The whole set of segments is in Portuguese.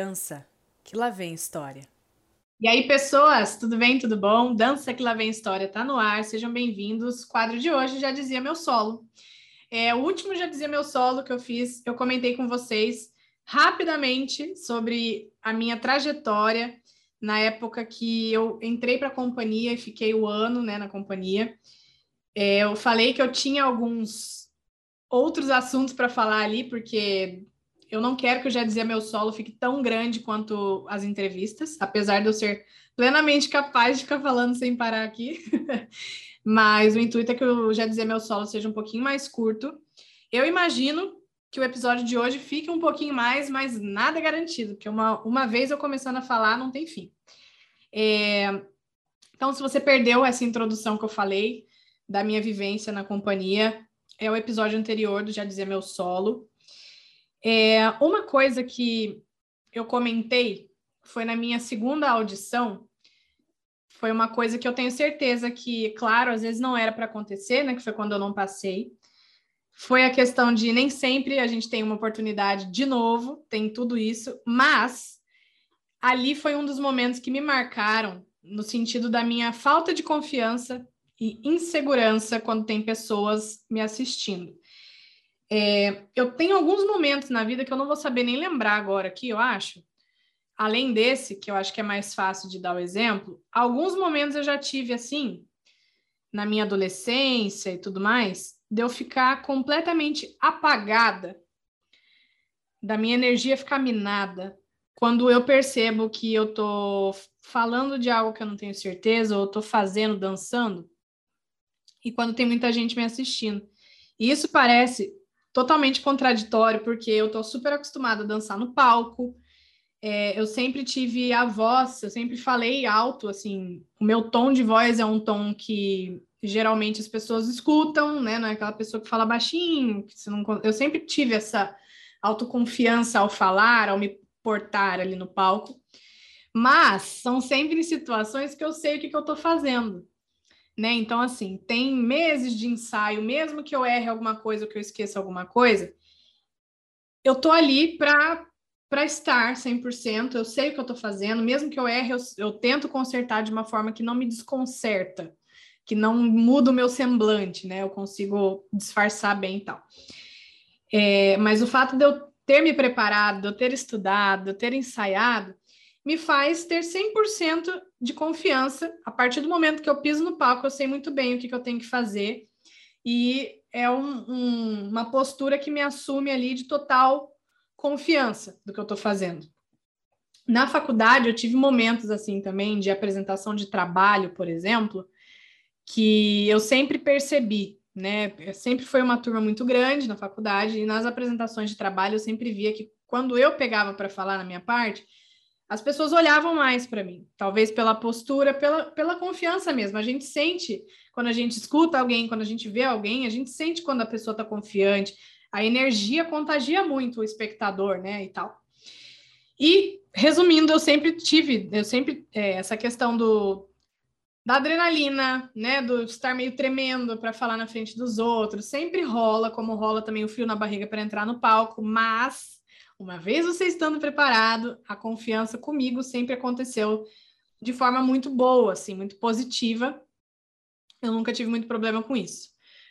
Dança, que lá vem história. E aí, pessoas, tudo bem? Tudo bom? Dança que lá vem história tá no ar. Sejam bem-vindos. Quadro de hoje já dizia meu solo. É, o último já dizia meu solo que eu fiz, eu comentei com vocês rapidamente sobre a minha trajetória na época que eu entrei para a companhia e fiquei o ano né, na companhia. É, eu falei que eu tinha alguns outros assuntos para falar ali, porque eu não quero que o Já Dizia Meu Solo fique tão grande quanto as entrevistas, apesar de eu ser plenamente capaz de ficar falando sem parar aqui. Mas o intuito é que o Já Dizia Meu Solo seja um pouquinho mais curto. Eu imagino que o episódio de hoje fique um pouquinho mais, mas nada garantido, porque uma, uma vez eu começando a falar, não tem fim. É... Então, se você perdeu essa introdução que eu falei da minha vivência na companhia, é o episódio anterior do Já Dizia Meu Solo. É, uma coisa que eu comentei foi na minha segunda audição, foi uma coisa que eu tenho certeza que, claro, às vezes não era para acontecer, né? Que foi quando eu não passei. Foi a questão de nem sempre a gente tem uma oportunidade de novo, tem tudo isso, mas ali foi um dos momentos que me marcaram no sentido da minha falta de confiança e insegurança quando tem pessoas me assistindo. É, eu tenho alguns momentos na vida que eu não vou saber nem lembrar agora aqui, eu acho. Além desse, que eu acho que é mais fácil de dar o exemplo, alguns momentos eu já tive assim, na minha adolescência e tudo mais, de eu ficar completamente apagada, da minha energia ficar minada, quando eu percebo que eu tô falando de algo que eu não tenho certeza, ou tô fazendo, dançando, e quando tem muita gente me assistindo. E isso parece totalmente contraditório, porque eu tô super acostumada a dançar no palco. É, eu sempre tive a voz, eu sempre falei alto, assim, o meu tom de voz é um tom que geralmente as pessoas escutam, né? Não é aquela pessoa que fala baixinho, que não... eu sempre tive essa autoconfiança ao falar, ao me portar ali no palco. Mas são sempre situações que eu sei o que, que eu estou fazendo né? Então, assim, tem meses de ensaio, mesmo que eu erre alguma coisa que eu esqueça alguma coisa, eu tô ali para estar 100%, eu sei o que eu estou fazendo, mesmo que eu erre, eu, eu, tento consertar de uma forma que não me desconcerta, que não muda o meu semblante, né? Eu consigo disfarçar bem e tal. É, mas o fato de eu ter me preparado, de eu ter estudado, de eu ter ensaiado, me faz ter 100% de confiança. A partir do momento que eu piso no palco, eu sei muito bem o que, que eu tenho que fazer. E é um, um, uma postura que me assume ali de total confiança do que eu estou fazendo. Na faculdade, eu tive momentos assim também de apresentação de trabalho, por exemplo, que eu sempre percebi, né? Sempre foi uma turma muito grande na faculdade, e nas apresentações de trabalho eu sempre via que quando eu pegava para falar na minha parte, as pessoas olhavam mais para mim, talvez pela postura, pela, pela confiança mesmo. A gente sente quando a gente escuta alguém, quando a gente vê alguém, a gente sente quando a pessoa está confiante. A energia contagia muito o espectador, né, e tal. E resumindo, eu sempre tive, eu sempre é, essa questão do da adrenalina, né, do estar meio tremendo para falar na frente dos outros, sempre rola, como rola também o frio na barriga para entrar no palco, mas uma vez você estando preparado, a confiança comigo sempre aconteceu de forma muito boa, assim, muito positiva. Eu nunca tive muito problema com isso.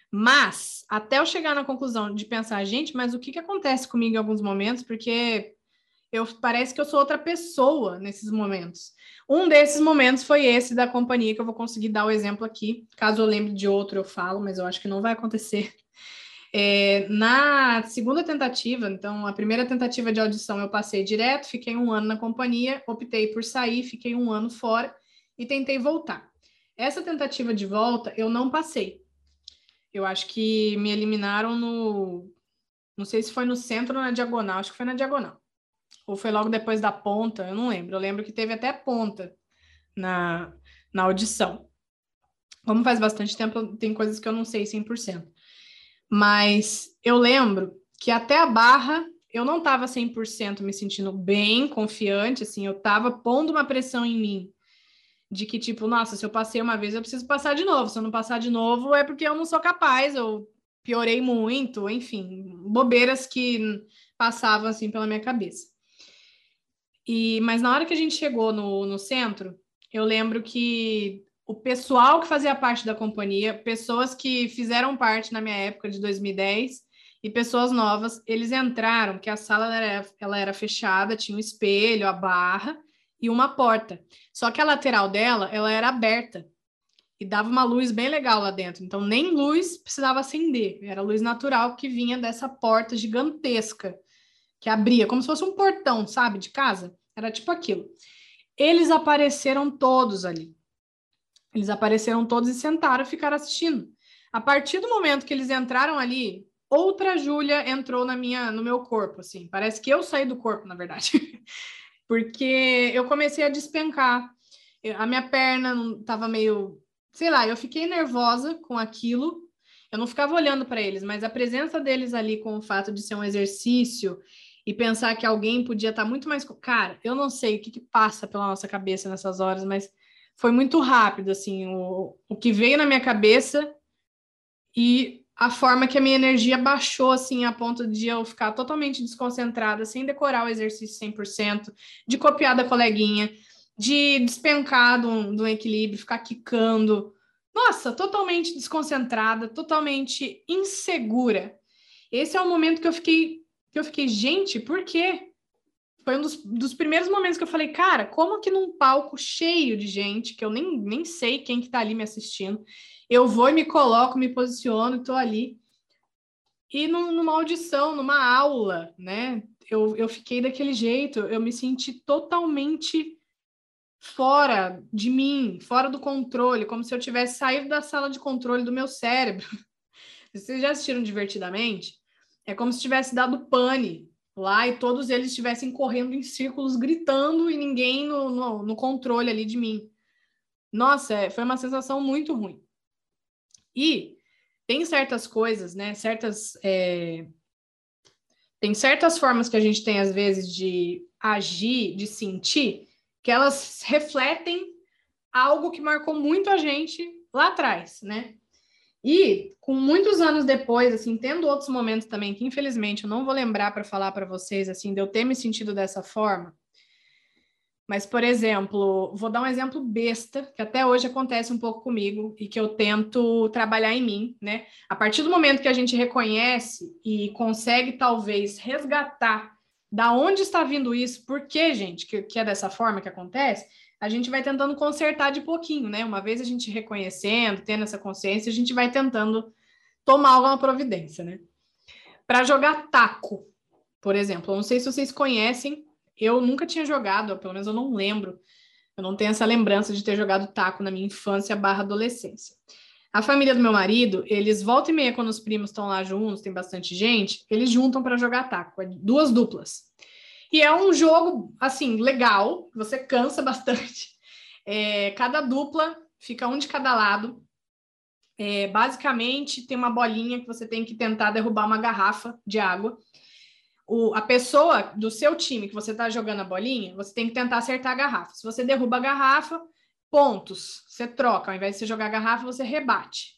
Mas, até eu chegar na conclusão de pensar, gente, mas o que, que acontece comigo em alguns momentos? Porque eu parece que eu sou outra pessoa nesses momentos. Um desses momentos foi esse da companhia, que eu vou conseguir dar o exemplo aqui. Caso eu lembre de outro, eu falo, mas eu acho que não vai acontecer. É, na segunda tentativa, então, a primeira tentativa de audição eu passei direto, fiquei um ano na companhia, optei por sair, fiquei um ano fora e tentei voltar. Essa tentativa de volta eu não passei. Eu acho que me eliminaram no. Não sei se foi no centro ou na diagonal, acho que foi na diagonal. Ou foi logo depois da ponta, eu não lembro. Eu lembro que teve até ponta na, na audição. Como faz bastante tempo, tem coisas que eu não sei 100%. Mas eu lembro que até a barra eu não estava 100% me sentindo bem, confiante, assim, eu estava pondo uma pressão em mim de que, tipo, nossa, se eu passei uma vez, eu preciso passar de novo. Se eu não passar de novo, é porque eu não sou capaz, eu piorei muito, enfim, bobeiras que passavam assim pela minha cabeça. E, mas na hora que a gente chegou no, no centro, eu lembro que o pessoal que fazia parte da companhia, pessoas que fizeram parte na minha época de 2010 e pessoas novas, eles entraram, que a sala era, ela era fechada, tinha um espelho, a barra e uma porta. Só que a lateral dela, ela era aberta e dava uma luz bem legal lá dentro. Então nem luz precisava acender, era luz natural que vinha dessa porta gigantesca que abria, como se fosse um portão, sabe, de casa. Era tipo aquilo. Eles apareceram todos ali. Eles apareceram todos e sentaram e ficaram assistindo. A partir do momento que eles entraram ali, outra Júlia entrou na minha, no meu corpo, assim. Parece que eu saí do corpo, na verdade. Porque eu comecei a despencar. A minha perna estava meio, sei lá, eu fiquei nervosa com aquilo. Eu não ficava olhando para eles, mas a presença deles ali com o fato de ser um exercício e pensar que alguém podia estar tá muito mais. Cara, eu não sei o que, que passa pela nossa cabeça nessas horas, mas foi muito rápido, assim, o, o que veio na minha cabeça e a forma que a minha energia baixou, assim, a ponto de eu ficar totalmente desconcentrada, sem decorar o exercício 100%, de copiar da coleguinha, de despencar do, do equilíbrio, ficar quicando. Nossa, totalmente desconcentrada, totalmente insegura. Esse é o momento que eu fiquei, que eu fiquei, gente, por quê? Foi um dos, dos primeiros momentos que eu falei, cara, como que num palco cheio de gente, que eu nem, nem sei quem que tá ali me assistindo, eu vou e me coloco, me posiciono, estou ali. E numa audição, numa aula, né? Eu, eu fiquei daquele jeito, eu me senti totalmente fora de mim, fora do controle, como se eu tivesse saído da sala de controle do meu cérebro. Vocês já assistiram divertidamente? É como se tivesse dado pane lá e todos eles estivessem correndo em círculos, gritando e ninguém no, no, no controle ali de mim. Nossa, é, foi uma sensação muito ruim. E tem certas coisas, né? Certas. É... Tem certas formas que a gente tem, às vezes, de agir, de sentir, que elas refletem algo que marcou muito a gente lá atrás, né? E com muitos anos depois, assim, tendo outros momentos também que infelizmente eu não vou lembrar para falar para vocês assim, de eu ter me sentido dessa forma, mas, por exemplo, vou dar um exemplo besta, que até hoje acontece um pouco comigo e que eu tento trabalhar em mim, né? A partir do momento que a gente reconhece e consegue, talvez, resgatar da onde está vindo isso, por que, gente, que, que é dessa forma que acontece, a gente vai tentando consertar de pouquinho, né? Uma vez a gente reconhecendo, tendo essa consciência, a gente vai tentando tomar alguma providência, né? Para jogar taco, por exemplo, eu não sei se vocês conhecem eu nunca tinha jogado, pelo menos eu não lembro. Eu não tenho essa lembrança de ter jogado taco na minha infância barra adolescência. A família do meu marido, eles volta e meia, quando os primos estão lá juntos, tem bastante gente, eles juntam para jogar taco, é duas duplas. E é um jogo, assim, legal, você cansa bastante. É, cada dupla fica um de cada lado. É, basicamente, tem uma bolinha que você tem que tentar derrubar uma garrafa de água o, a pessoa do seu time que você está jogando a bolinha, você tem que tentar acertar a garrafa. Se você derruba a garrafa, pontos, você troca. Ao invés de você jogar a garrafa, você rebate.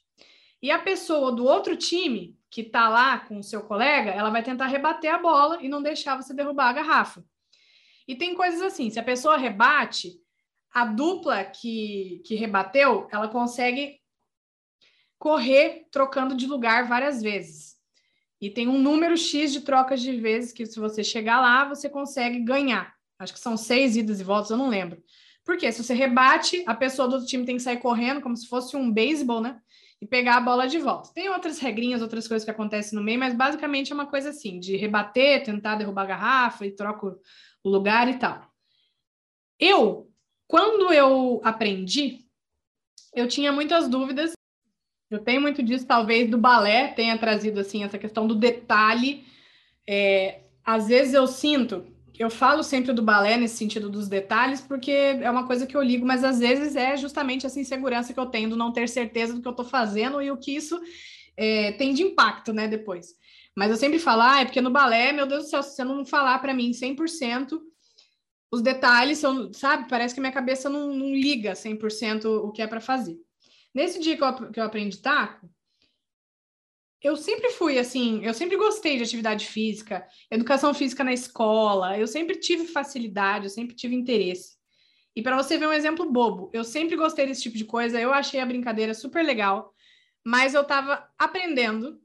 E a pessoa do outro time, que está lá com o seu colega, ela vai tentar rebater a bola e não deixar você derrubar a garrafa. E tem coisas assim: se a pessoa rebate, a dupla que, que rebateu, ela consegue correr trocando de lugar várias vezes. E tem um número X de trocas de vezes que, se você chegar lá, você consegue ganhar. Acho que são seis idas e voltas, eu não lembro. Porque se você rebate, a pessoa do outro time tem que sair correndo, como se fosse um beisebol, né? E pegar a bola de volta. Tem outras regrinhas, outras coisas que acontecem no meio, mas basicamente é uma coisa assim: de rebater, tentar derrubar a garrafa e troca o lugar e tal. Eu, quando eu aprendi, eu tinha muitas dúvidas eu tenho muito disso, talvez do balé tenha trazido assim essa questão do detalhe. É, às vezes eu sinto, eu falo sempre do balé nesse sentido dos detalhes, porque é uma coisa que eu ligo, mas às vezes é justamente essa insegurança que eu tenho, do não ter certeza do que eu estou fazendo e o que isso é, tem de impacto, né, depois. Mas eu sempre falo, ah, é porque no balé, meu Deus do céu, se você não falar para mim 100%, os detalhes são, sabe, parece que minha cabeça não, não liga 100% o que é para fazer. Nesse dia que eu, que eu aprendi taco, eu sempre fui assim, eu sempre gostei de atividade física, educação física na escola, eu sempre tive facilidade, eu sempre tive interesse. E para você ver um exemplo bobo, eu sempre gostei desse tipo de coisa, eu achei a brincadeira super legal, mas eu estava aprendendo,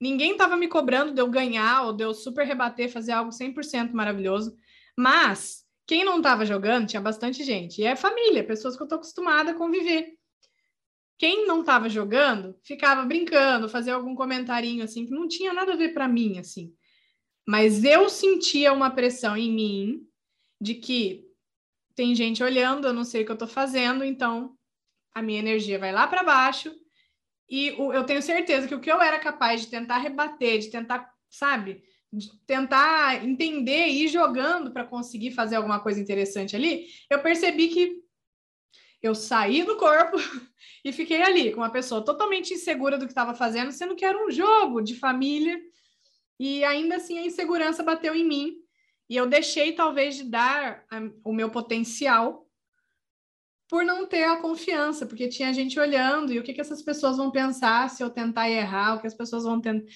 ninguém estava me cobrando de eu ganhar ou de eu super rebater, fazer algo 100% maravilhoso, mas quem não estava jogando tinha bastante gente, e é família, pessoas que eu estou acostumada a conviver. Quem não estava jogando ficava brincando, fazia algum comentarinho assim que não tinha nada a ver para mim assim. Mas eu sentia uma pressão em mim de que tem gente olhando, eu não sei o que eu estou fazendo, então a minha energia vai lá para baixo e eu tenho certeza que o que eu era capaz de tentar rebater, de tentar, sabe, de tentar entender e ir jogando para conseguir fazer alguma coisa interessante ali, eu percebi que eu saí do corpo e fiquei ali com uma pessoa totalmente insegura do que estava fazendo, sendo que era um jogo de família. E ainda assim a insegurança bateu em mim. E eu deixei talvez de dar o meu potencial por não ter a confiança, porque tinha gente olhando e o que, que essas pessoas vão pensar se eu tentar errar, o que as pessoas vão tentar.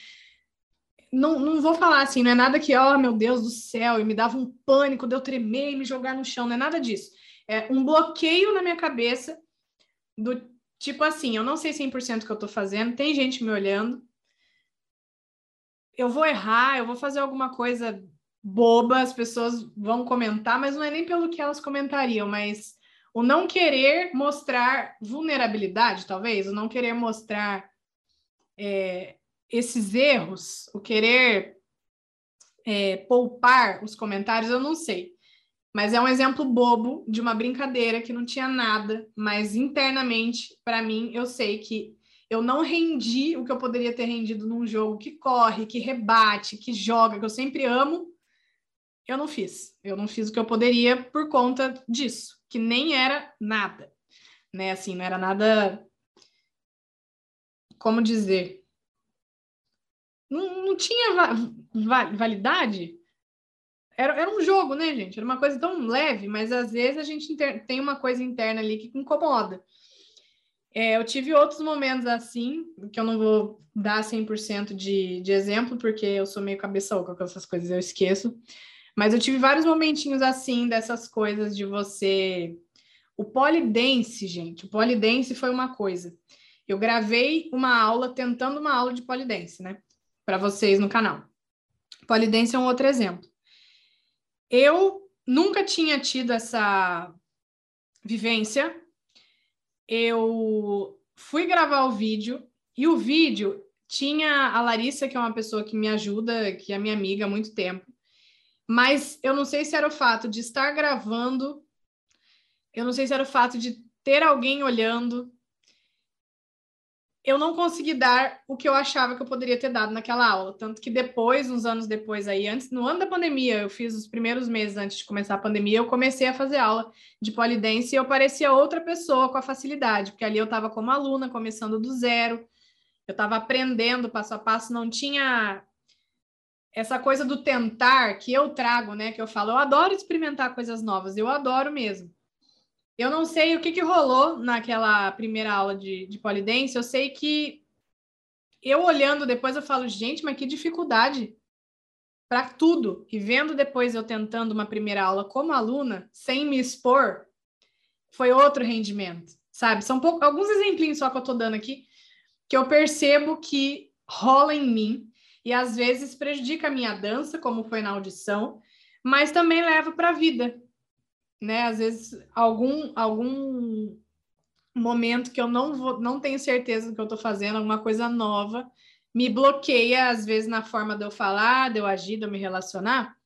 Não, não vou falar assim, não é nada que, oh meu Deus do céu, e me dava um pânico de eu tremer e me jogar no chão, não é nada disso é, um bloqueio na minha cabeça do tipo assim, eu não sei 100% o que eu tô fazendo, tem gente me olhando, eu vou errar, eu vou fazer alguma coisa boba, as pessoas vão comentar, mas não é nem pelo que elas comentariam, mas o não querer mostrar vulnerabilidade, talvez, o não querer mostrar é, esses erros, o querer é, poupar os comentários, eu não sei. Mas é um exemplo bobo de uma brincadeira que não tinha nada, mas internamente, para mim, eu sei que eu não rendi o que eu poderia ter rendido num jogo que corre, que rebate, que joga, que eu sempre amo. Eu não fiz. Eu não fiz o que eu poderia por conta disso, que nem era nada. Né? Assim, não era nada. Como dizer? Não, não tinha va va validade era, era um jogo, né, gente? Era uma coisa tão leve, mas às vezes a gente tem uma coisa interna ali que incomoda. É, eu tive outros momentos assim, que eu não vou dar 100% de, de exemplo, porque eu sou meio cabeça oca com essas coisas, eu esqueço. Mas eu tive vários momentinhos assim, dessas coisas de você. O polidense, gente, o polidense foi uma coisa. Eu gravei uma aula, tentando uma aula de polidense, né? Para vocês no canal. Polidense é um outro exemplo. Eu nunca tinha tido essa vivência. Eu fui gravar o vídeo e o vídeo tinha a Larissa, que é uma pessoa que me ajuda, que é minha amiga há muito tempo. Mas eu não sei se era o fato de estar gravando, eu não sei se era o fato de ter alguém olhando, eu não consegui dar o que eu achava que eu poderia ter dado naquela aula. Tanto que depois, uns anos depois aí, antes, no ano da pandemia, eu fiz os primeiros meses antes de começar a pandemia, eu comecei a fazer aula de polidense e eu parecia outra pessoa com a facilidade, porque ali eu estava como aluna, começando do zero, eu estava aprendendo passo a passo, não tinha essa coisa do tentar que eu trago, né? Que eu falo, eu adoro experimentar coisas novas, eu adoro mesmo. Eu não sei o que, que rolou naquela primeira aula de, de polidense, eu sei que eu olhando depois eu falo, gente, mas que dificuldade para tudo. E vendo depois eu tentando uma primeira aula como aluna, sem me expor, foi outro rendimento, sabe? São alguns exemplinhos só que eu tô dando aqui, que eu percebo que rola em mim e às vezes prejudica a minha dança, como foi na audição, mas também leva para a vida né? Às vezes algum algum momento que eu não vou, não tenho certeza do que eu estou fazendo, alguma coisa nova, me bloqueia às vezes na forma de eu falar, de eu agir, de eu me relacionar,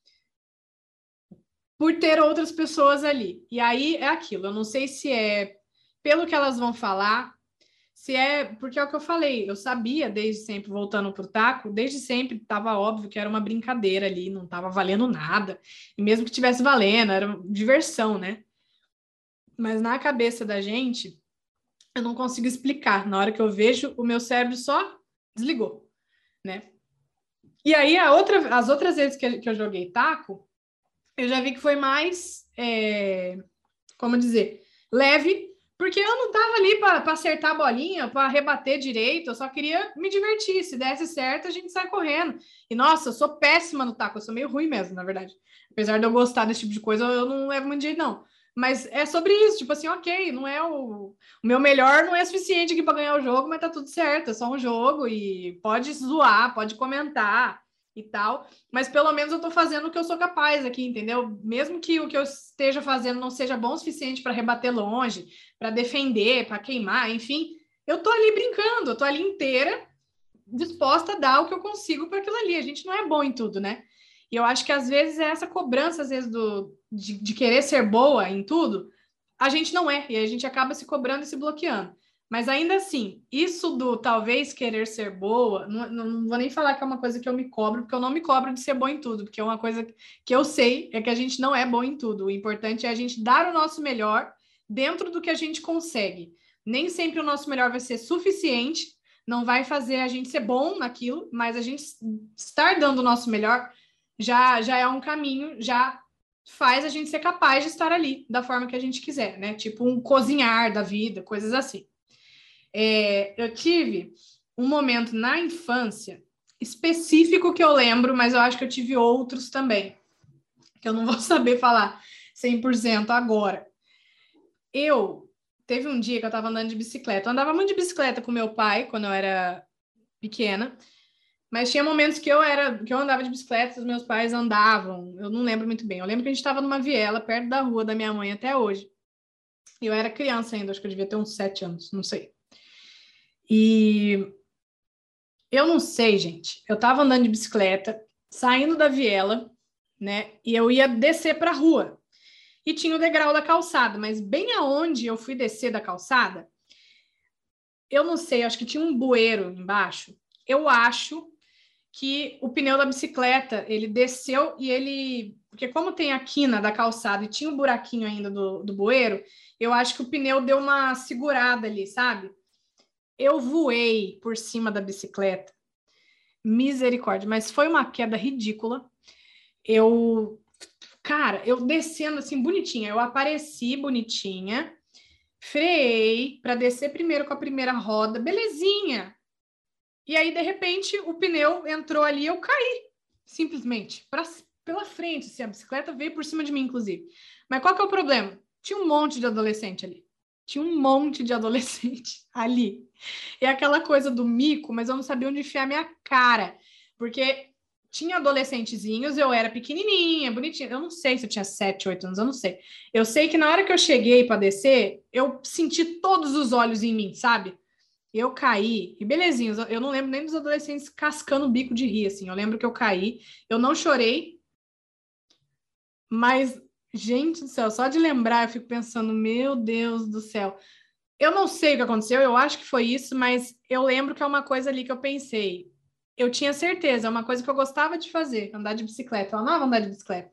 por ter outras pessoas ali. E aí é aquilo, eu não sei se é pelo que elas vão falar, se é porque é o que eu falei, eu sabia desde sempre, voltando para o taco, desde sempre estava óbvio que era uma brincadeira ali, não estava valendo nada, e mesmo que tivesse valendo, era diversão, né? Mas na cabeça da gente, eu não consigo explicar. Na hora que eu vejo, o meu cérebro só desligou, né? E aí, a outra, as outras vezes que, que eu joguei taco, eu já vi que foi mais, é, como dizer, leve, Porque eu não tava ali para acertar a bolinha, para rebater direito, eu só queria me divertir. Se desse certo, a gente sai correndo. E nossa, eu sou péssima no taco, eu sou meio ruim mesmo, na verdade. Apesar de eu gostar desse tipo de coisa, eu não levo muito jeito, não. Mas é sobre isso, tipo assim, ok, não é o, o meu melhor, não é suficiente aqui para ganhar o jogo, mas tá tudo certo, é só um jogo e pode zoar, pode comentar e tal, mas pelo menos eu tô fazendo o que eu sou capaz aqui, entendeu? Mesmo que o que eu esteja fazendo não seja bom o suficiente para rebater longe, para defender, para queimar, enfim, eu tô ali brincando, eu tô ali inteira disposta a dar o que eu consigo para aquilo ali. A gente não é bom em tudo, né? E eu acho que às vezes é essa cobrança, às vezes, do, de, de querer ser boa em tudo, a gente não é, e a gente acaba se cobrando e se bloqueando. Mas ainda assim, isso do talvez querer ser boa, não, não, vou nem falar que é uma coisa que eu me cobro, porque eu não me cobro de ser boa em tudo, porque é uma coisa que eu sei é que a gente não é bom em tudo. O importante é a gente dar o nosso melhor dentro do que a gente consegue. Nem sempre o nosso melhor vai ser suficiente, não vai fazer a gente ser bom naquilo, mas a gente estar dando o nosso melhor já, já é um caminho, já faz a gente ser capaz de estar ali da forma que a gente quiser, né? Tipo um cozinhar da vida, coisas assim. É, eu tive um momento na infância específico que eu lembro, mas eu acho que eu tive outros também, que eu não vou saber falar 100% agora. Eu teve um dia que eu estava andando de bicicleta. Eu andava muito de bicicleta com meu pai quando eu era pequena. Mas tinha momentos que eu era, que eu andava de bicicleta, os meus pais andavam. Eu não lembro muito bem. Eu lembro que a gente estava numa viela perto da rua da minha mãe até hoje. Eu era criança ainda, acho que eu devia ter uns sete anos, não sei. E eu não sei, gente. Eu estava andando de bicicleta, saindo da viela, né? E eu ia descer para a rua. E tinha o degrau da calçada, mas bem aonde eu fui descer da calçada, eu não sei, acho que tinha um bueiro embaixo. Eu acho que o pneu da bicicleta, ele desceu e ele... Porque como tem a quina da calçada e tinha um buraquinho ainda do, do bueiro, eu acho que o pneu deu uma segurada ali, sabe? Eu voei por cima da bicicleta. Misericórdia, mas foi uma queda ridícula. Eu, cara, eu descendo assim bonitinha, eu apareci bonitinha, freiei para descer primeiro com a primeira roda, belezinha. E aí, de repente, o pneu entrou ali eu caí, simplesmente, pra, pela frente. Assim, a bicicleta veio por cima de mim, inclusive. Mas qual que é o problema? Tinha um monte de adolescente ali. Tinha um monte de adolescente ali. E aquela coisa do mico, mas eu não sabia onde enfiar minha cara. Porque tinha adolescentezinhos, eu era pequenininha, bonitinha. Eu não sei se eu tinha 7, 8 anos, eu não sei. Eu sei que na hora que eu cheguei para descer, eu senti todos os olhos em mim, sabe? eu caí, e belezinha, eu não lembro nem dos adolescentes cascando o bico de rir, assim, eu lembro que eu caí, eu não chorei, mas, gente do céu, só de lembrar eu fico pensando, meu Deus do céu, eu não sei o que aconteceu, eu acho que foi isso, mas eu lembro que é uma coisa ali que eu pensei, eu tinha certeza, é uma coisa que eu gostava de fazer, andar de bicicleta, eu amava andar de bicicleta,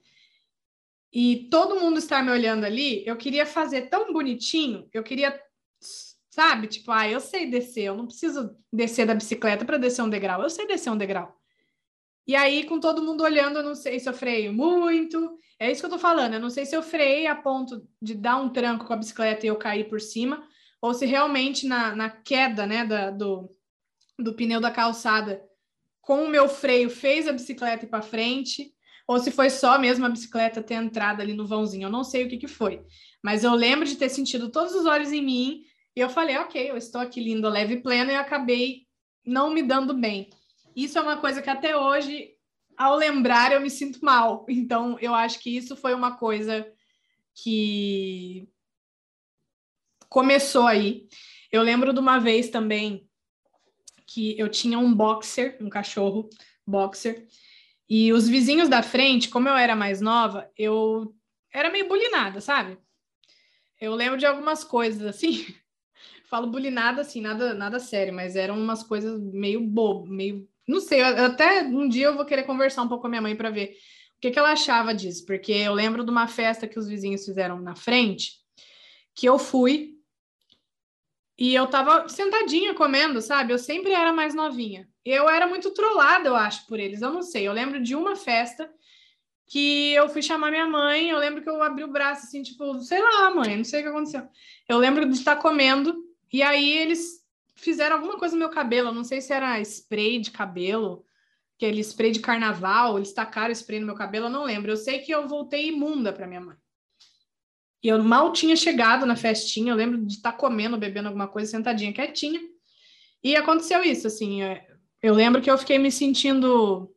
e todo mundo estar me olhando ali, eu queria fazer tão bonitinho, eu queria Sabe? Tipo, ah, eu sei descer, eu não preciso descer da bicicleta para descer um degrau, eu sei descer um degrau. E aí, com todo mundo olhando, eu não sei se eu freio muito. É isso que eu tô falando. Eu não sei se eu freiei a ponto de dar um tranco com a bicicleta e eu cair por cima, ou se realmente na, na queda, né, da, do, do pneu da calçada, com o meu freio fez a bicicleta ir para frente, ou se foi só mesmo a bicicleta ter entrado ali no vãozinho. Eu não sei o que, que foi. Mas eu lembro de ter sentido todos os olhos em mim e eu falei, ok, eu estou aqui lindo, leve e pleno, e acabei não me dando bem. Isso é uma coisa que até hoje, ao lembrar, eu me sinto mal. Então, eu acho que isso foi uma coisa que começou aí. Eu lembro de uma vez também que eu tinha um boxer, um cachorro boxer, e os vizinhos da frente, como eu era mais nova, eu era meio bulinada, sabe? Eu lembro de algumas coisas assim, falo bulinada assim, nada, nada sério, mas eram umas coisas meio bobo, meio. Não sei, até um dia eu vou querer conversar um pouco com a minha mãe para ver o que, que ela achava disso, porque eu lembro de uma festa que os vizinhos fizeram na frente, que eu fui e eu tava sentadinha comendo, sabe? Eu sempre era mais novinha. Eu era muito trollada, eu acho, por eles. Eu não sei. Eu lembro de uma festa que eu fui chamar minha mãe, eu lembro que eu abri o braço assim, tipo, sei lá, mãe, não sei o que aconteceu. Eu lembro de estar comendo e aí eles fizeram alguma coisa no meu cabelo, não sei se era spray de cabelo, aquele spray de carnaval, eles tacaram spray no meu cabelo, eu não lembro. Eu sei que eu voltei imunda para minha mãe. E eu mal tinha chegado na festinha, eu lembro de estar comendo, bebendo alguma coisa, sentadinha, quietinha. E aconteceu isso, assim, é, eu lembro que eu fiquei me sentindo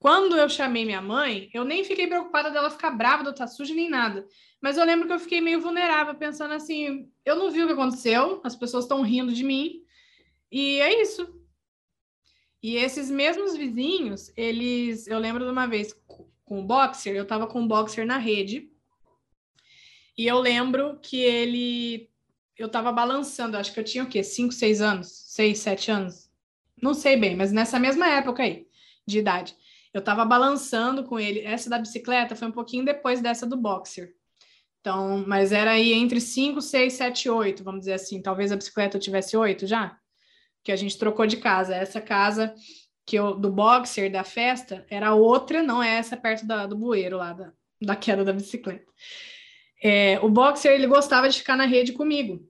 quando eu chamei minha mãe, eu nem fiquei preocupada dela ficar brava, eu estar suja, nem nada. Mas eu lembro que eu fiquei meio vulnerável, pensando assim: eu não vi o que aconteceu, as pessoas estão rindo de mim, e é isso. E esses mesmos vizinhos, eles. Eu lembro de uma vez com o boxer, eu estava com o boxer na rede, e eu lembro que ele. Eu estava balançando, acho que eu tinha o quê? 5, 6 anos? 6, 7 anos? Não sei bem, mas nessa mesma época aí, de idade. Eu tava balançando com ele. Essa da bicicleta foi um pouquinho depois dessa do boxer. Então, mas era aí entre 5, 6, 7, 8, vamos dizer assim. Talvez a bicicleta eu tivesse 8 já, que a gente trocou de casa. Essa casa que eu, do boxer da festa era outra, não é essa perto da, do bueiro lá, da, da queda da bicicleta. É, o boxer, ele gostava de ficar na rede comigo.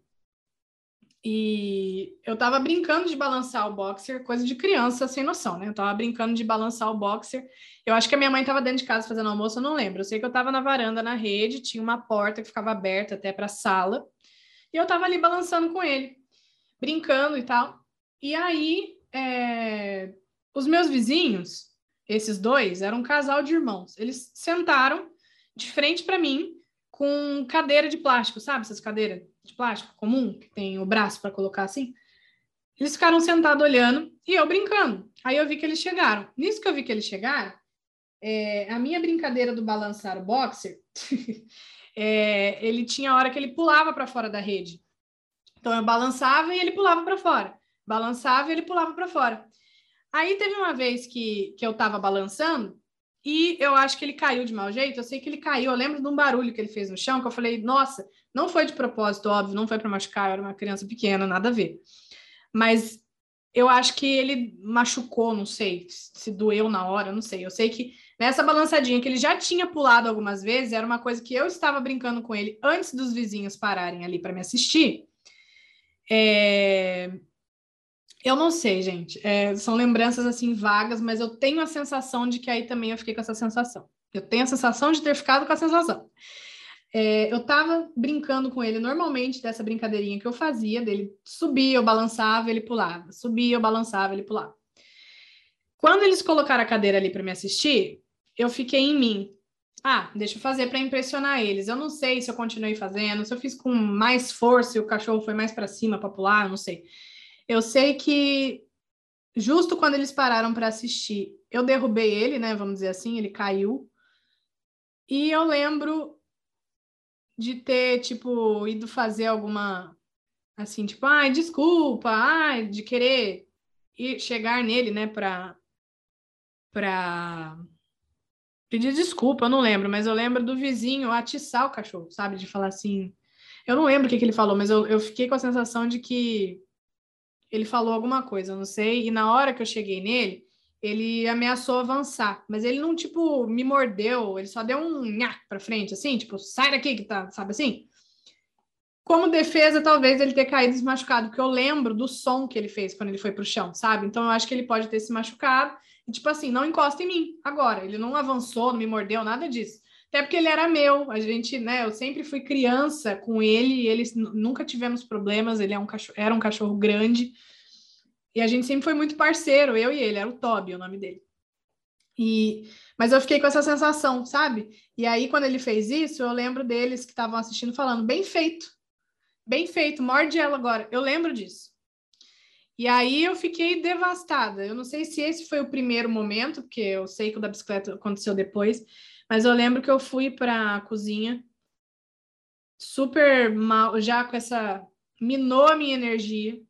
E eu tava brincando de balançar o boxer, coisa de criança sem noção, né? Eu tava brincando de balançar o boxer. Eu acho que a minha mãe tava dentro de casa fazendo almoço, eu não lembro. Eu sei que eu tava na varanda, na rede, tinha uma porta que ficava aberta até para a sala. E eu tava ali balançando com ele, brincando e tal. E aí, é... os meus vizinhos, esses dois, eram um casal de irmãos. Eles sentaram de frente para mim com cadeira de plástico, sabe? Essas cadeiras de plástico comum, que tem o braço para colocar assim. Eles ficaram sentados olhando e eu brincando. Aí eu vi que eles chegaram. Nisso que eu vi que eles chegaram, é, a minha brincadeira do balançar o boxer, é, ele tinha hora que ele pulava para fora da rede. Então eu balançava e ele pulava para fora. Balançava e ele pulava para fora. Aí teve uma vez que, que eu estava balançando e eu acho que ele caiu de mau jeito. Eu sei que ele caiu. Eu lembro de um barulho que ele fez no chão, que eu falei, nossa, não foi de propósito, óbvio, não foi para machucar, eu era uma criança pequena, nada a ver. Mas eu acho que ele machucou, não sei, se doeu na hora, não sei. Eu sei que nessa balançadinha que ele já tinha pulado algumas vezes, era uma coisa que eu estava brincando com ele antes dos vizinhos pararem ali para me assistir. É... Eu não sei, gente. É, são lembranças assim vagas, mas eu tenho a sensação de que aí também eu fiquei com essa sensação. Eu tenho a sensação de ter ficado com a sensação. É, eu tava brincando com ele normalmente dessa brincadeirinha que eu fazia, dele subia, eu balançava, ele pulava, subia, eu balançava, ele pulava. Quando eles colocaram a cadeira ali para me assistir, eu fiquei em mim. Ah, deixa eu fazer para impressionar eles. Eu não sei se eu continuei fazendo, se eu fiz com mais força e o cachorro foi mais para cima para pular, eu não sei. Eu sei que justo quando eles pararam para assistir, eu derrubei ele, né? Vamos dizer assim, ele caiu. E eu lembro de ter, tipo, ido fazer alguma, assim, tipo, ai, desculpa, ai, de querer ir, chegar nele, né, pra, pra pedir desculpa, eu não lembro, mas eu lembro do vizinho atiçar o cachorro, sabe, de falar assim, eu não lembro o que, que ele falou, mas eu, eu fiquei com a sensação de que ele falou alguma coisa, não sei, e na hora que eu cheguei nele, ele ameaçou avançar, mas ele não, tipo, me mordeu, ele só deu um nha pra frente, assim, tipo, sai daqui que tá, sabe assim? Como defesa, talvez ele ter caído se machucado, porque eu lembro do som que ele fez quando ele foi pro chão, sabe? Então eu acho que ele pode ter se machucado, e tipo assim, não encosta em mim agora, ele não avançou, não me mordeu, nada disso. Até porque ele era meu, a gente, né, eu sempre fui criança com ele, e eles nunca tivemos problemas, ele é um cachorro, era um cachorro grande, e a gente sempre foi muito parceiro, eu e ele, era o Toby o nome dele. E, mas eu fiquei com essa sensação, sabe? E aí, quando ele fez isso, eu lembro deles que estavam assistindo falando: bem feito, bem feito, morde ela agora. Eu lembro disso. E aí eu fiquei devastada. Eu não sei se esse foi o primeiro momento, porque eu sei que o da bicicleta aconteceu depois, mas eu lembro que eu fui para a cozinha super mal, já com essa. minou a minha energia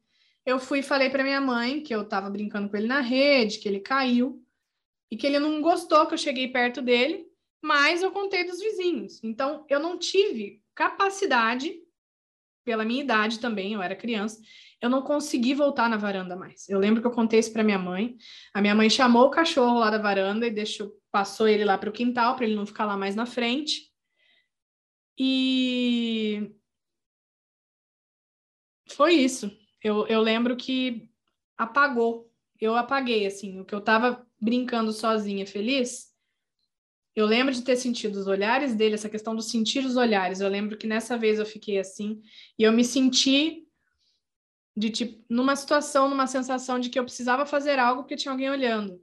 eu fui e falei para minha mãe que eu estava brincando com ele na rede, que ele caiu e que ele não gostou que eu cheguei perto dele, mas eu contei dos vizinhos. Então, eu não tive capacidade, pela minha idade também, eu era criança, eu não consegui voltar na varanda mais. Eu lembro que eu contei isso para minha mãe. A minha mãe chamou o cachorro lá da varanda e deixou passou ele lá para o quintal para ele não ficar lá mais na frente. E foi isso. Eu, eu lembro que apagou. Eu apaguei, assim, o que eu tava brincando sozinha, feliz. Eu lembro de ter sentido os olhares dele, essa questão do sentir os olhares. Eu lembro que nessa vez eu fiquei assim, e eu me senti de tipo, numa situação, numa sensação de que eu precisava fazer algo porque tinha alguém olhando.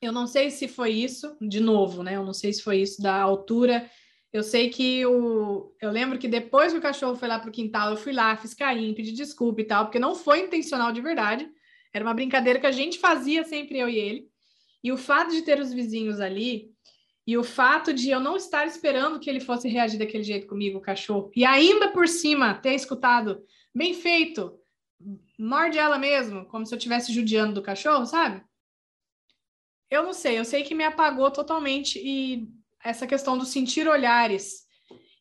Eu não sei se foi isso, de novo, né? Eu não sei se foi isso da altura. Eu sei que o. Eu lembro que depois que o cachorro foi lá pro quintal, eu fui lá, fiz carinho, pedi desculpa e tal, porque não foi intencional de verdade. Era uma brincadeira que a gente fazia sempre, eu e ele. E o fato de ter os vizinhos ali, e o fato de eu não estar esperando que ele fosse reagir daquele jeito comigo, o cachorro, e ainda por cima ter escutado, bem feito, morde ela mesmo, como se eu estivesse judiando do cachorro, sabe? Eu não sei, eu sei que me apagou totalmente e essa questão do sentir olhares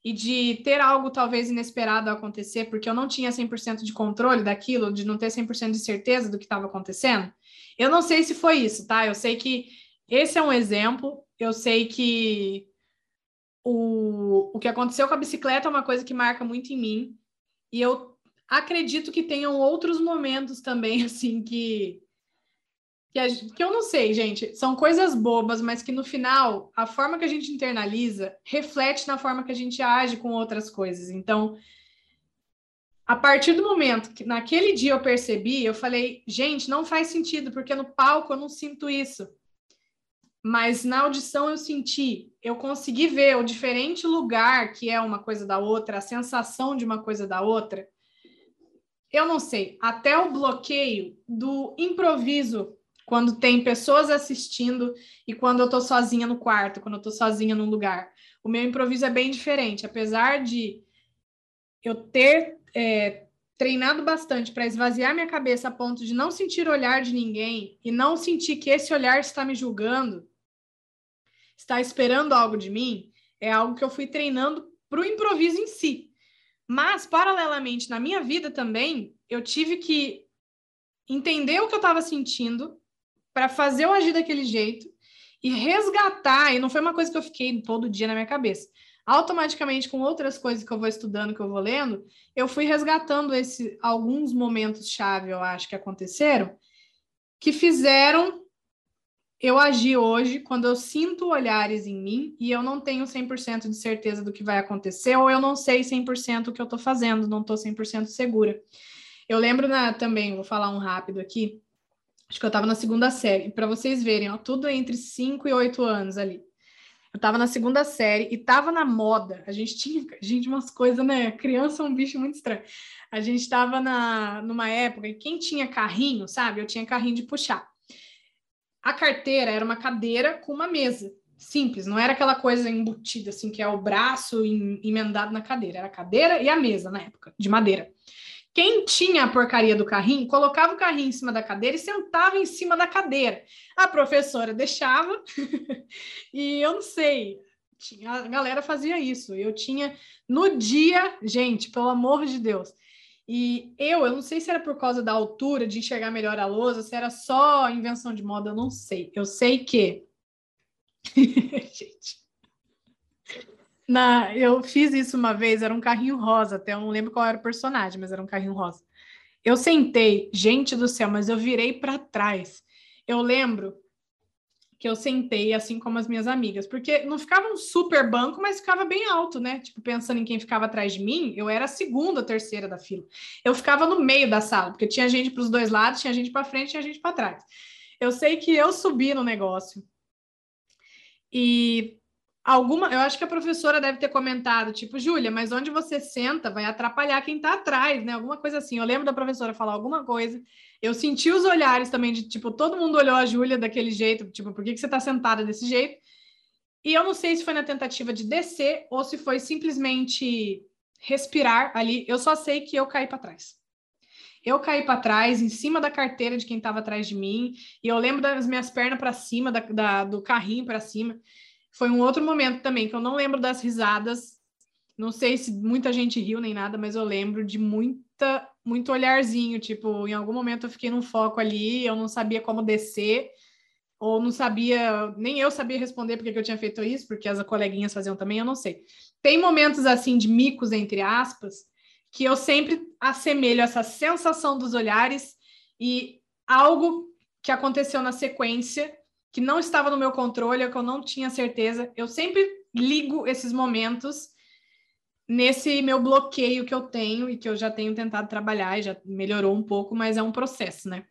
e de ter algo talvez inesperado acontecer, porque eu não tinha 100% de controle daquilo, de não ter 100% de certeza do que estava acontecendo. Eu não sei se foi isso, tá? Eu sei que esse é um exemplo, eu sei que o, o que aconteceu com a bicicleta é uma coisa que marca muito em mim, e eu acredito que tenham outros momentos também, assim, que, que, a, que, eu não sei, gente, são coisas bobas, mas que no final, a forma que a gente internaliza reflete na forma que a gente age com outras coisas. Então, a partir do momento que naquele dia eu percebi, eu falei, gente, não faz sentido, porque no palco eu não sinto isso. Mas na audição eu senti, eu consegui ver o diferente lugar que é uma coisa da outra, a sensação de uma coisa da outra eu não sei, até o bloqueio do improviso, quando tem pessoas assistindo e quando eu tô sozinha no quarto, quando eu tô sozinha num lugar. O meu improviso é bem diferente, apesar de eu ter é, treinado bastante para esvaziar minha cabeça a ponto de não sentir olhar de ninguém e não sentir que esse olhar está me julgando, está esperando algo de mim, é algo que eu fui treinando para o improviso em si. Mas, paralelamente, na minha vida também, eu tive que entender o que eu estava sentindo para fazer eu agir daquele jeito e resgatar. E não foi uma coisa que eu fiquei todo dia na minha cabeça. Automaticamente, com outras coisas que eu vou estudando, que eu vou lendo, eu fui resgatando esse, alguns momentos-chave, eu acho, que aconteceram, que fizeram eu agir hoje quando eu sinto olhares em mim e eu não tenho 100% de certeza do que vai acontecer, ou eu não sei 100% o que eu estou fazendo, não estou 100% segura. Eu lembro na, também, vou falar um rápido aqui, acho que eu estava na segunda série, para vocês verem, ó, tudo entre 5 e 8 anos ali. Eu estava na segunda série e estava na moda. A gente tinha, gente, umas coisas, né? Criança é um bicho muito estranho. A gente estava na, numa época e quem tinha carrinho, sabe? Eu tinha carrinho de puxar. A carteira era uma cadeira com uma mesa, simples, não era aquela coisa embutida, assim, que é o braço emendado na cadeira, era a cadeira e a mesa na época, de madeira. Quem tinha a porcaria do carrinho, colocava o carrinho em cima da cadeira e sentava em cima da cadeira. A professora deixava, e eu não sei, a galera fazia isso. Eu tinha, no dia, gente, pelo amor de Deus, e eu, eu não sei se era por causa da altura, de enxergar melhor a lousa, se era só invenção de moda, eu não sei. Eu sei que. Gente. Na, eu fiz isso uma vez, era um carrinho rosa, até eu não lembro qual era o personagem, mas era um carrinho rosa. Eu sentei, gente do céu, mas eu virei para trás. Eu lembro que eu sentei assim como as minhas amigas, porque não ficava um super banco, mas ficava bem alto, né? Tipo, pensando em quem ficava atrás de mim, eu era a segunda, a terceira da fila. Eu ficava no meio da sala, porque tinha gente para os dois lados, tinha gente para frente, tinha gente para trás. Eu sei que eu subi no negócio. E alguma, eu acho que a professora deve ter comentado, tipo, Júlia, mas onde você senta vai atrapalhar quem está atrás, né? Alguma coisa assim. Eu lembro da professora falar alguma coisa eu senti os olhares também de, tipo, todo mundo olhou a Júlia daquele jeito, tipo, por que, que você tá sentada desse jeito? E eu não sei se foi na tentativa de descer ou se foi simplesmente respirar ali. Eu só sei que eu caí para trás. Eu caí para trás, em cima da carteira de quem estava atrás de mim, e eu lembro das minhas pernas para cima, da, da, do carrinho para cima. Foi um outro momento também que eu não lembro das risadas. Não sei se muita gente riu nem nada, mas eu lembro de muita muito olharzinho, tipo, em algum momento eu fiquei num foco ali, eu não sabia como descer. ou não sabia, nem eu sabia responder porque eu tinha feito isso, porque as coleguinhas faziam também, eu não sei. Tem momentos assim de micos, entre aspas, que eu sempre assemelho essa sensação dos olhares e algo que aconteceu na sequência que não estava no meu controle, que eu não tinha certeza. Eu sempre ligo esses momentos nesse meu bloqueio que eu tenho e que eu já tenho tentado trabalhar e já melhorou um pouco, mas é um processo, né?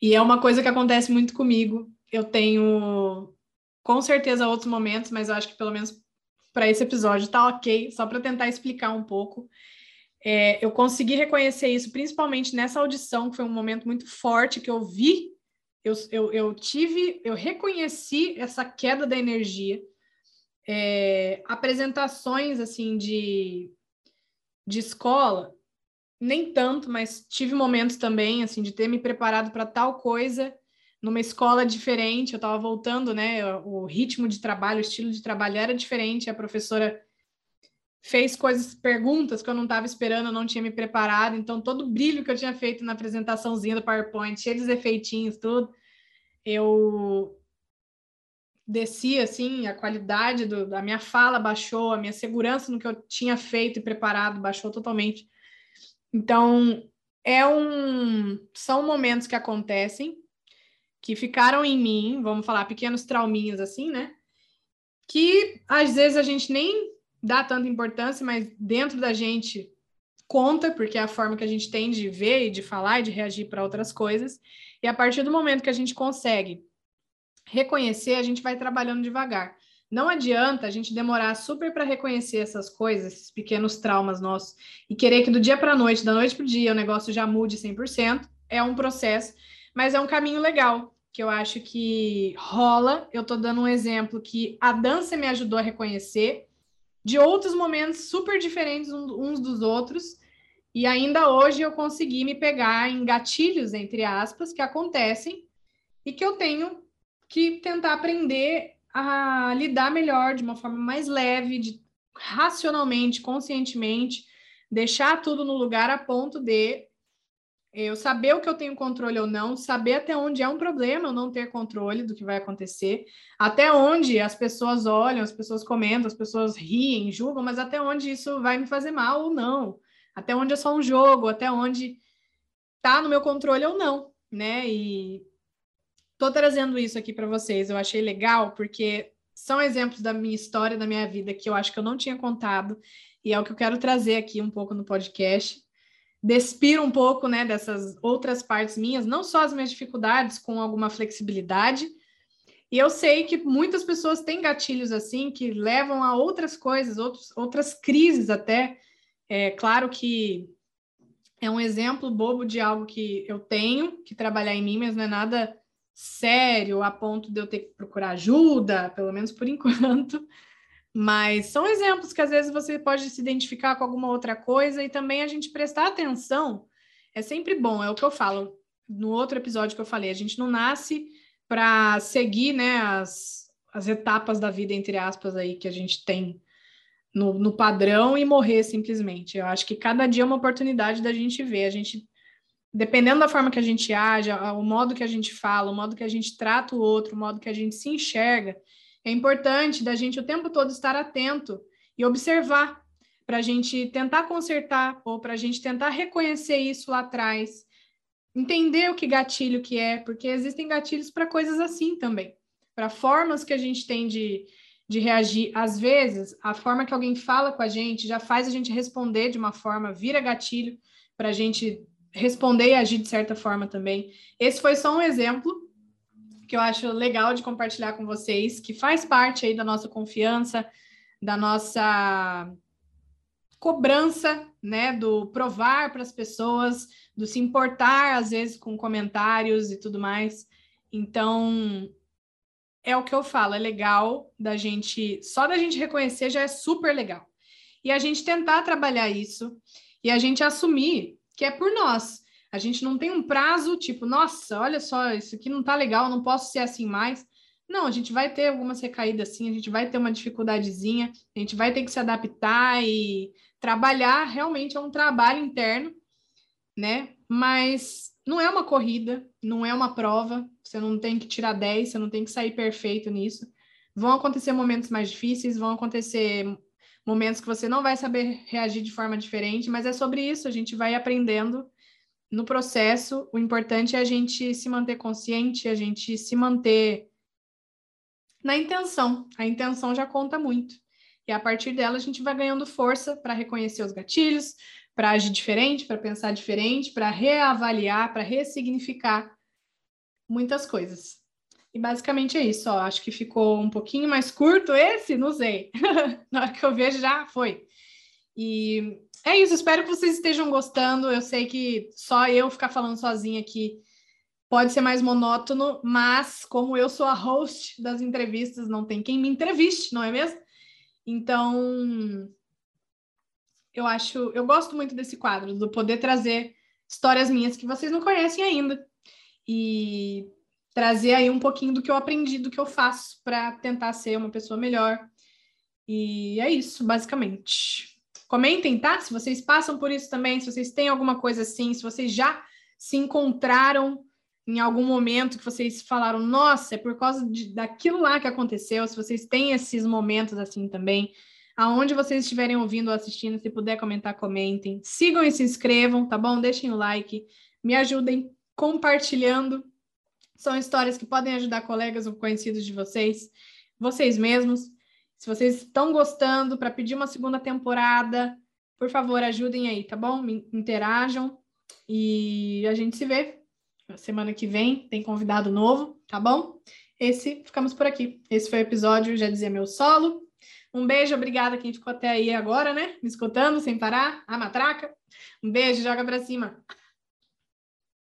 E é uma coisa que acontece muito comigo. Eu tenho com certeza outros momentos, mas eu acho que pelo menos para esse episódio tá ok, só para tentar explicar um pouco. É, eu consegui reconhecer isso, principalmente nessa audição, que foi um momento muito forte que eu vi, eu, eu, eu tive, eu reconheci essa queda da energia. É, apresentações assim de, de escola, nem tanto, mas tive momentos também assim de ter me preparado para tal coisa numa escola diferente. Eu estava voltando, né? O ritmo de trabalho, o estilo de trabalho era diferente. A professora fez coisas, perguntas que eu não estava esperando, eu não tinha me preparado. Então, todo o brilho que eu tinha feito na apresentaçãozinha do PowerPoint, cheio dos efeitinhos, tudo, eu desci assim, a qualidade do, da minha fala baixou, a minha segurança no que eu tinha feito e preparado baixou totalmente. Então, é um são momentos que acontecem que ficaram em mim, vamos falar pequenos trauminhas assim, né? Que às vezes a gente nem dá tanta importância, mas dentro da gente conta, porque é a forma que a gente tem de ver e de falar e de reagir para outras coisas. E a partir do momento que a gente consegue reconhecer, a gente vai trabalhando devagar. Não adianta a gente demorar super para reconhecer essas coisas, esses pequenos traumas nossos, e querer que do dia para a noite, da noite para o dia, o negócio já mude 100%. É um processo, mas é um caminho legal, que eu acho que rola. Eu estou dando um exemplo que a dança me ajudou a reconhecer, de outros momentos super diferentes uns dos outros, e ainda hoje eu consegui me pegar em gatilhos, entre aspas, que acontecem e que eu tenho que tentar aprender a lidar melhor, de uma forma mais leve, de racionalmente, conscientemente, deixar tudo no lugar a ponto de eu saber o que eu tenho controle ou não, saber até onde é um problema eu não ter controle do que vai acontecer, até onde as pessoas olham, as pessoas comentam, as pessoas riem, julgam, mas até onde isso vai me fazer mal ou não, até onde é só um jogo, até onde tá no meu controle ou não, né? E Tô trazendo isso aqui para vocês. Eu achei legal porque são exemplos da minha história, da minha vida que eu acho que eu não tinha contado e é o que eu quero trazer aqui um pouco no podcast. Despir um pouco, né, dessas outras partes minhas, não só as minhas dificuldades com alguma flexibilidade. E eu sei que muitas pessoas têm gatilhos assim que levam a outras coisas, outros, outras crises até. É claro que é um exemplo bobo de algo que eu tenho que trabalhar em mim, mas não é nada sério a ponto de eu ter que procurar ajuda, pelo menos por enquanto. Mas são exemplos que às vezes você pode se identificar com alguma outra coisa e também a gente prestar atenção. É sempre bom, é o que eu falo no outro episódio que eu falei, a gente não nasce para seguir né, as, as etapas da vida, entre aspas, aí que a gente tem no, no padrão e morrer simplesmente. Eu acho que cada dia é uma oportunidade da gente ver, a gente dependendo da forma que a gente age, o modo que a gente fala, o modo que a gente trata o outro, o modo que a gente se enxerga, é importante da gente o tempo todo estar atento e observar para a gente tentar consertar ou para a gente tentar reconhecer isso lá atrás, entender o que gatilho que é, porque existem gatilhos para coisas assim também, para formas que a gente tem de, de reagir. Às vezes, a forma que alguém fala com a gente já faz a gente responder de uma forma, vira gatilho para a gente responder e agir de certa forma também. Esse foi só um exemplo que eu acho legal de compartilhar com vocês, que faz parte aí da nossa confiança, da nossa cobrança, né, do provar para as pessoas, do se importar às vezes com comentários e tudo mais. Então, é o que eu falo, é legal da gente, só da gente reconhecer já é super legal. E a gente tentar trabalhar isso e a gente assumir que é por nós. A gente não tem um prazo tipo, nossa, olha só, isso aqui não tá legal, não posso ser assim mais. Não, a gente vai ter algumas recaídas sim, a gente vai ter uma dificuldadezinha, a gente vai ter que se adaptar e trabalhar, realmente é um trabalho interno, né? Mas não é uma corrida, não é uma prova, você não tem que tirar 10, você não tem que sair perfeito nisso. Vão acontecer momentos mais difíceis, vão acontecer momentos que você não vai saber reagir de forma diferente, mas é sobre isso, a gente vai aprendendo no processo. O importante é a gente se manter consciente, a gente se manter na intenção. A intenção já conta muito. E a partir dela a gente vai ganhando força para reconhecer os gatilhos, para agir diferente, para pensar diferente, para reavaliar, para ressignificar muitas coisas. E basicamente é isso, ó. Acho que ficou um pouquinho mais curto esse, não sei. Na hora que eu vejo já foi. E é isso, espero que vocês estejam gostando. Eu sei que só eu ficar falando sozinha aqui pode ser mais monótono, mas como eu sou a host das entrevistas, não tem quem me entreviste, não é mesmo? Então, eu acho, eu gosto muito desse quadro, do poder trazer histórias minhas que vocês não conhecem ainda. E trazer aí um pouquinho do que eu aprendi, do que eu faço para tentar ser uma pessoa melhor. E é isso, basicamente. Comentem, tá? Se vocês passam por isso também, se vocês têm alguma coisa assim, se vocês já se encontraram em algum momento que vocês falaram, nossa, é por causa de, daquilo lá que aconteceu, se vocês têm esses momentos assim também, aonde vocês estiverem ouvindo ou assistindo, se puder comentar, comentem. Sigam e se inscrevam, tá bom? Deixem o like, me ajudem compartilhando são histórias que podem ajudar colegas ou conhecidos de vocês, vocês mesmos. Se vocês estão gostando para pedir uma segunda temporada, por favor, ajudem aí, tá bom? Interajam e a gente se vê. Semana que vem tem convidado novo, tá bom? Esse, ficamos por aqui. Esse foi o episódio, já dizia meu solo. Um beijo, obrigada quem ficou até aí agora, né? Me escutando sem parar, a matraca. Um beijo, joga pra cima.